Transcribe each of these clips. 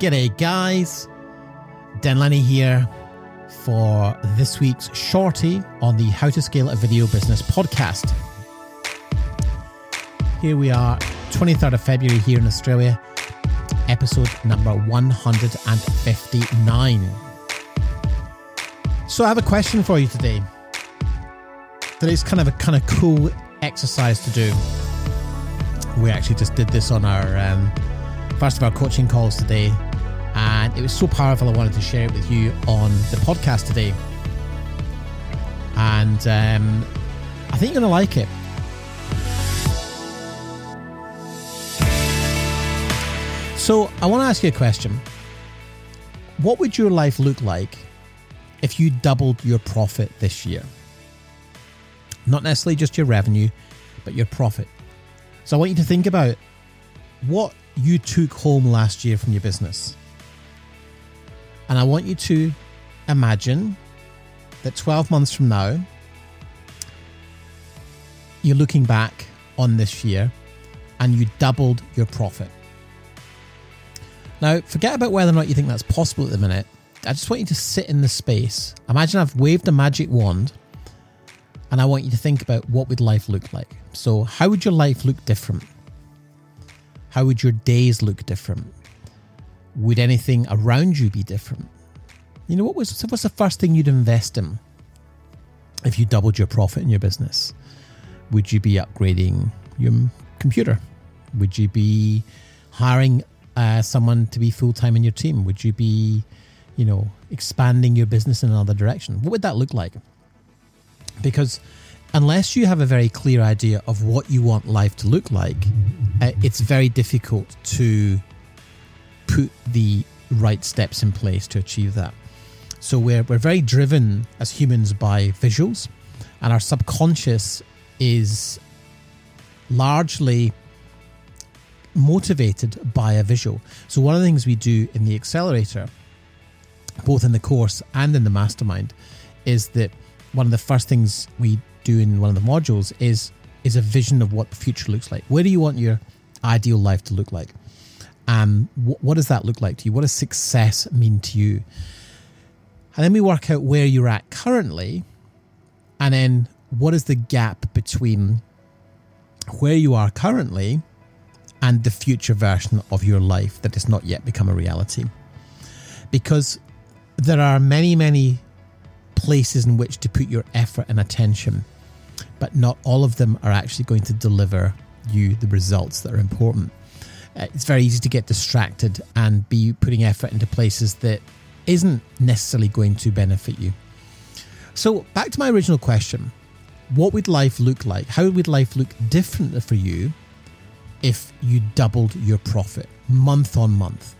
G'day, guys. Dan Lenny here for this week's shorty on the How to Scale a Video Business podcast. Here we are, 23rd of February here in Australia, episode number 159. So I have a question for you today. Is kind of a kind of cool exercise to do. We actually just did this on our um, first of our coaching calls today and it was so powerful I wanted to share it with you on the podcast today. And um, I think you're going to like it. So, I want to ask you a question. What would your life look like if you doubled your profit this year? Not necessarily just your revenue, but your profit. So, I want you to think about what you took home last year from your business. And I want you to imagine that 12 months from now, you're looking back on this year and you doubled your profit. Now, forget about whether or not you think that's possible at the minute. I just want you to sit in the space. Imagine I've waved a magic wand and I want you to think about what would life look like. So, how would your life look different? How would your days look different? Would anything around you be different? You know, what was what's the first thing you'd invest in if you doubled your profit in your business? Would you be upgrading your computer? Would you be hiring uh, someone to be full time in your team? Would you be, you know, expanding your business in another direction? What would that look like? Because unless you have a very clear idea of what you want life to look like, uh, it's very difficult to put the right steps in place to achieve that. So we're, we're very driven as humans by visuals, and our subconscious is largely motivated by a visual. So one of the things we do in the accelerator, both in the course and in the mastermind, is that one of the first things we do in one of the modules is is a vision of what the future looks like. Where do you want your ideal life to look like? Um, wh- what does that look like to you? What does success mean to you? And then we work out where you're at currently, and then what is the gap between where you are currently and the future version of your life that has not yet become a reality. Because there are many, many places in which to put your effort and attention, but not all of them are actually going to deliver you the results that are important. Uh, it's very easy to get distracted and be putting effort into places that isn't necessarily going to benefit you. So, back to my original question what would life look like? How would life look different for you if you doubled your profit month on month?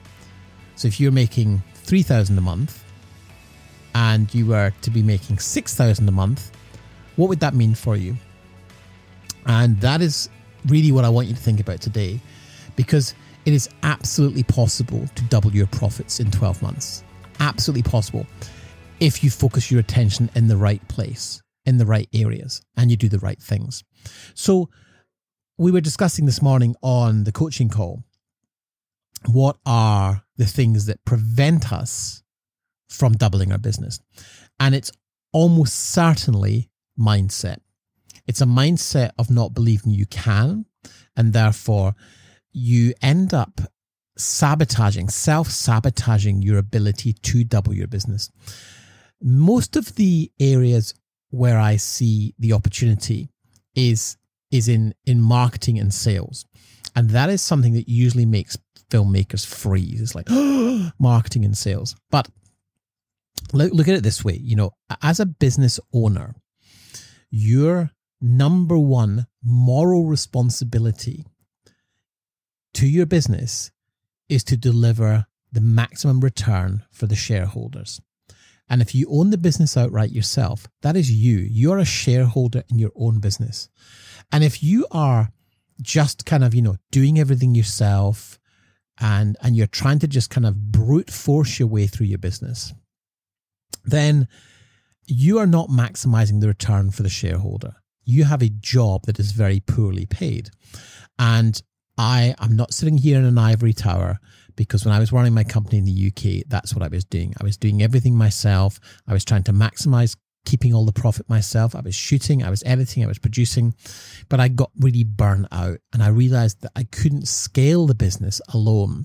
So, if you're making 3000 a month and you were to be making 6000 a month, what would that mean for you? And that is really what I want you to think about today because it is absolutely possible to double your profits in 12 months absolutely possible if you focus your attention in the right place, in the right areas, and you do the right things. So, we were discussing this morning on the coaching call what are the things that prevent us from doubling our business? And it's almost certainly mindset. It's a mindset of not believing you can, and therefore you end up sabotaging, self sabotaging your ability to double your business. Most of the areas where I see the opportunity is is in in marketing and sales. And that is something that usually makes filmmakers freeze. It's like marketing and sales. But look, look at it this way, you know, as a business owner, your number one moral responsibility to your business is to deliver the maximum return for the shareholders. And if you own the business outright yourself, that is you. You're a shareholder in your own business. And if you are just kind of, you know, doing everything yourself and and you're trying to just kind of brute force your way through your business, then you are not maximizing the return for the shareholder. You have a job that is very poorly paid. And I am not sitting here in an ivory tower because when I was running my company in the UK, that's what I was doing. I was doing everything myself. I was trying to maximize keeping all the profit myself. I was shooting, I was editing, I was producing, but I got really burnt out and I realized that I couldn't scale the business alone.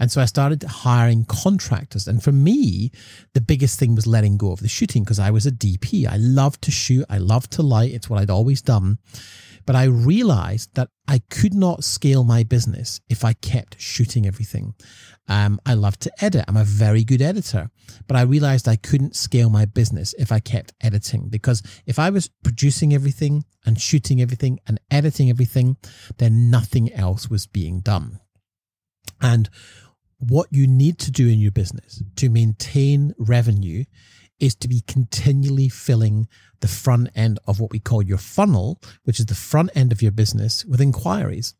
And so I started hiring contractors. And for me, the biggest thing was letting go of the shooting because I was a DP. I love to shoot, I love to light. It's what I'd always done. But I realized that I could not scale my business if I kept shooting everything. Um, I love to edit. I'm a very good editor, but I realized I couldn't scale my business if I kept editing because if I was producing everything and shooting everything and editing everything, then nothing else was being done. And what you need to do in your business to maintain revenue is to be continually filling the front end of what we call your funnel, which is the front end of your business with inquiries.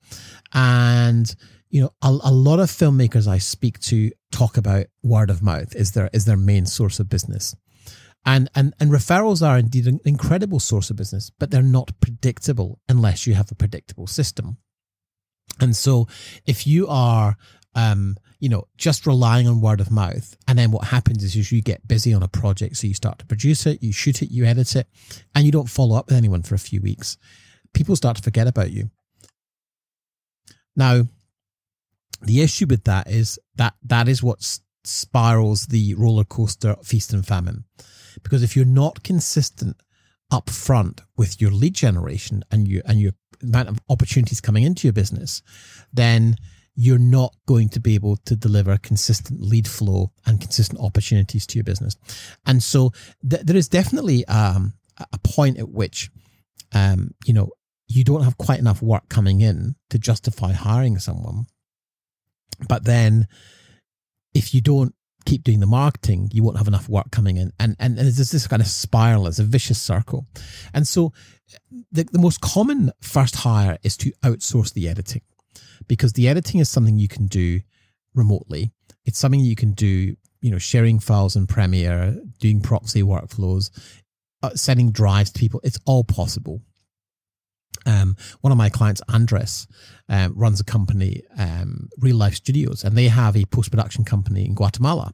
And you know, a, a, lot of filmmakers I speak to talk about word of mouth is their is their main source of business. And, and and referrals are indeed an incredible source of business, but they're not predictable unless you have a predictable system. And so if you are um, you know, just relying on word of mouth. And then what happens is you get busy on a project. So you start to produce it, you shoot it, you edit it, and you don't follow up with anyone for a few weeks. People start to forget about you. Now, the issue with that is that that is what spirals the roller coaster feast and famine. Because if you're not consistent up front with your lead generation and your and your amount of opportunities coming into your business, then you're not going to be able to deliver consistent lead flow and consistent opportunities to your business. And so th- there is definitely um, a point at which, um, you know, you don't have quite enough work coming in to justify hiring someone. But then if you don't keep doing the marketing, you won't have enough work coming in. And, and, and there's this kind of spiral, it's a vicious circle. And so the, the most common first hire is to outsource the editing because the editing is something you can do remotely. It's something you can do, you know, sharing files in Premiere, doing proxy workflows, uh, sending drives to people. It's all possible. Um, one of my clients, Andres, um, runs a company, um, Real Life Studios, and they have a post production company in Guatemala,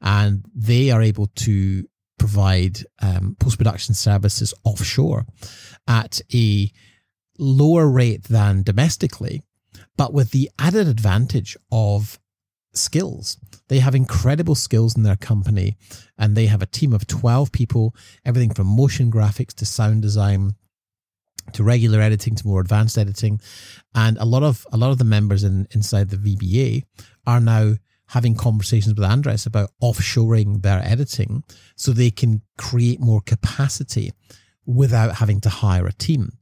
and they are able to provide um, post production services offshore at a lower rate than domestically, but with the added advantage of skills. They have incredible skills in their company and they have a team of 12 people, everything from motion graphics to sound design to regular editing to more advanced editing. And a lot of a lot of the members in, inside the VBA are now having conversations with Andres about offshoring their editing so they can create more capacity without having to hire a team.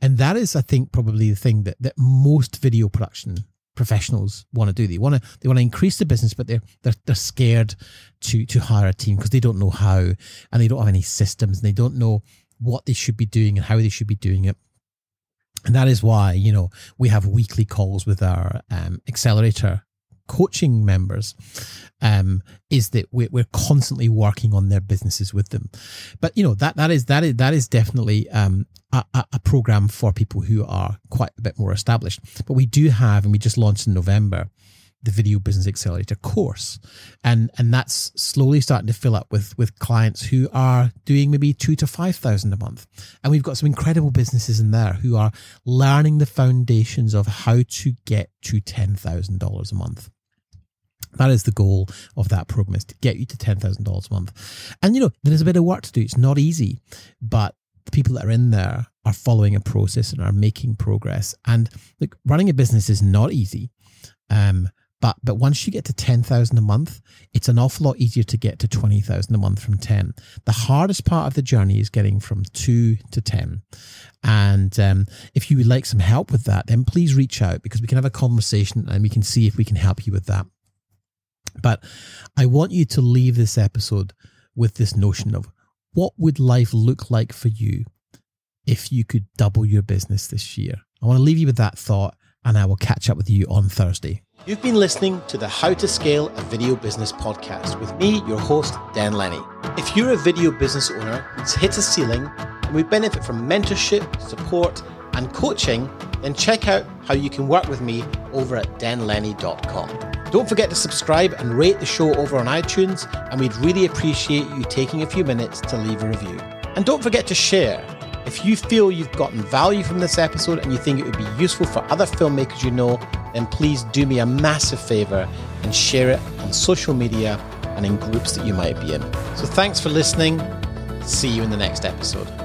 And that is, I think, probably the thing that, that most video production professionals want to do. They want to they want to increase the business, but they're they're, they're scared to to hire a team because they don't know how and they don't have any systems and they don't know what they should be doing and how they should be doing it. And that is why, you know, we have weekly calls with our um, accelerator coaching members um, is that we're, we're constantly working on their businesses with them. But you know that that is that is that is definitely um, a, a program for people who are quite a bit more established. But we do have, and we just launched in November, the Video Business Accelerator course, and and that's slowly starting to fill up with with clients who are doing maybe two to five thousand a month, and we've got some incredible businesses in there who are learning the foundations of how to get to ten thousand dollars a month. That is the goal of that program is to get you to ten thousand dollars a month, and you know there's a bit of work to do. It's not easy, but the people that are in there are following a process and are making progress. And like running a business is not easy. Um, but but once you get to ten thousand a month, it's an awful lot easier to get to twenty thousand a month from ten. The hardest part of the journey is getting from two to ten. And um, if you would like some help with that, then please reach out because we can have a conversation and we can see if we can help you with that. But I want you to leave this episode with this notion of what would life look like for you if you could double your business this year? I want to leave you with that thought, and I will catch up with you on Thursday. You've been listening to the How to Scale a Video Business podcast with me, your host, Dan Lenny. If you're a video business owner who's hit a ceiling and we benefit from mentorship, support, and coaching, then check out how you can work with me over at danlenny.com. Don't forget to subscribe and rate the show over on iTunes, and we'd really appreciate you taking a few minutes to leave a review. And don't forget to share. If you feel you've gotten value from this episode and you think it would be useful for other filmmakers you know, then please do me a massive favor and share it on social media and in groups that you might be in. So thanks for listening. See you in the next episode.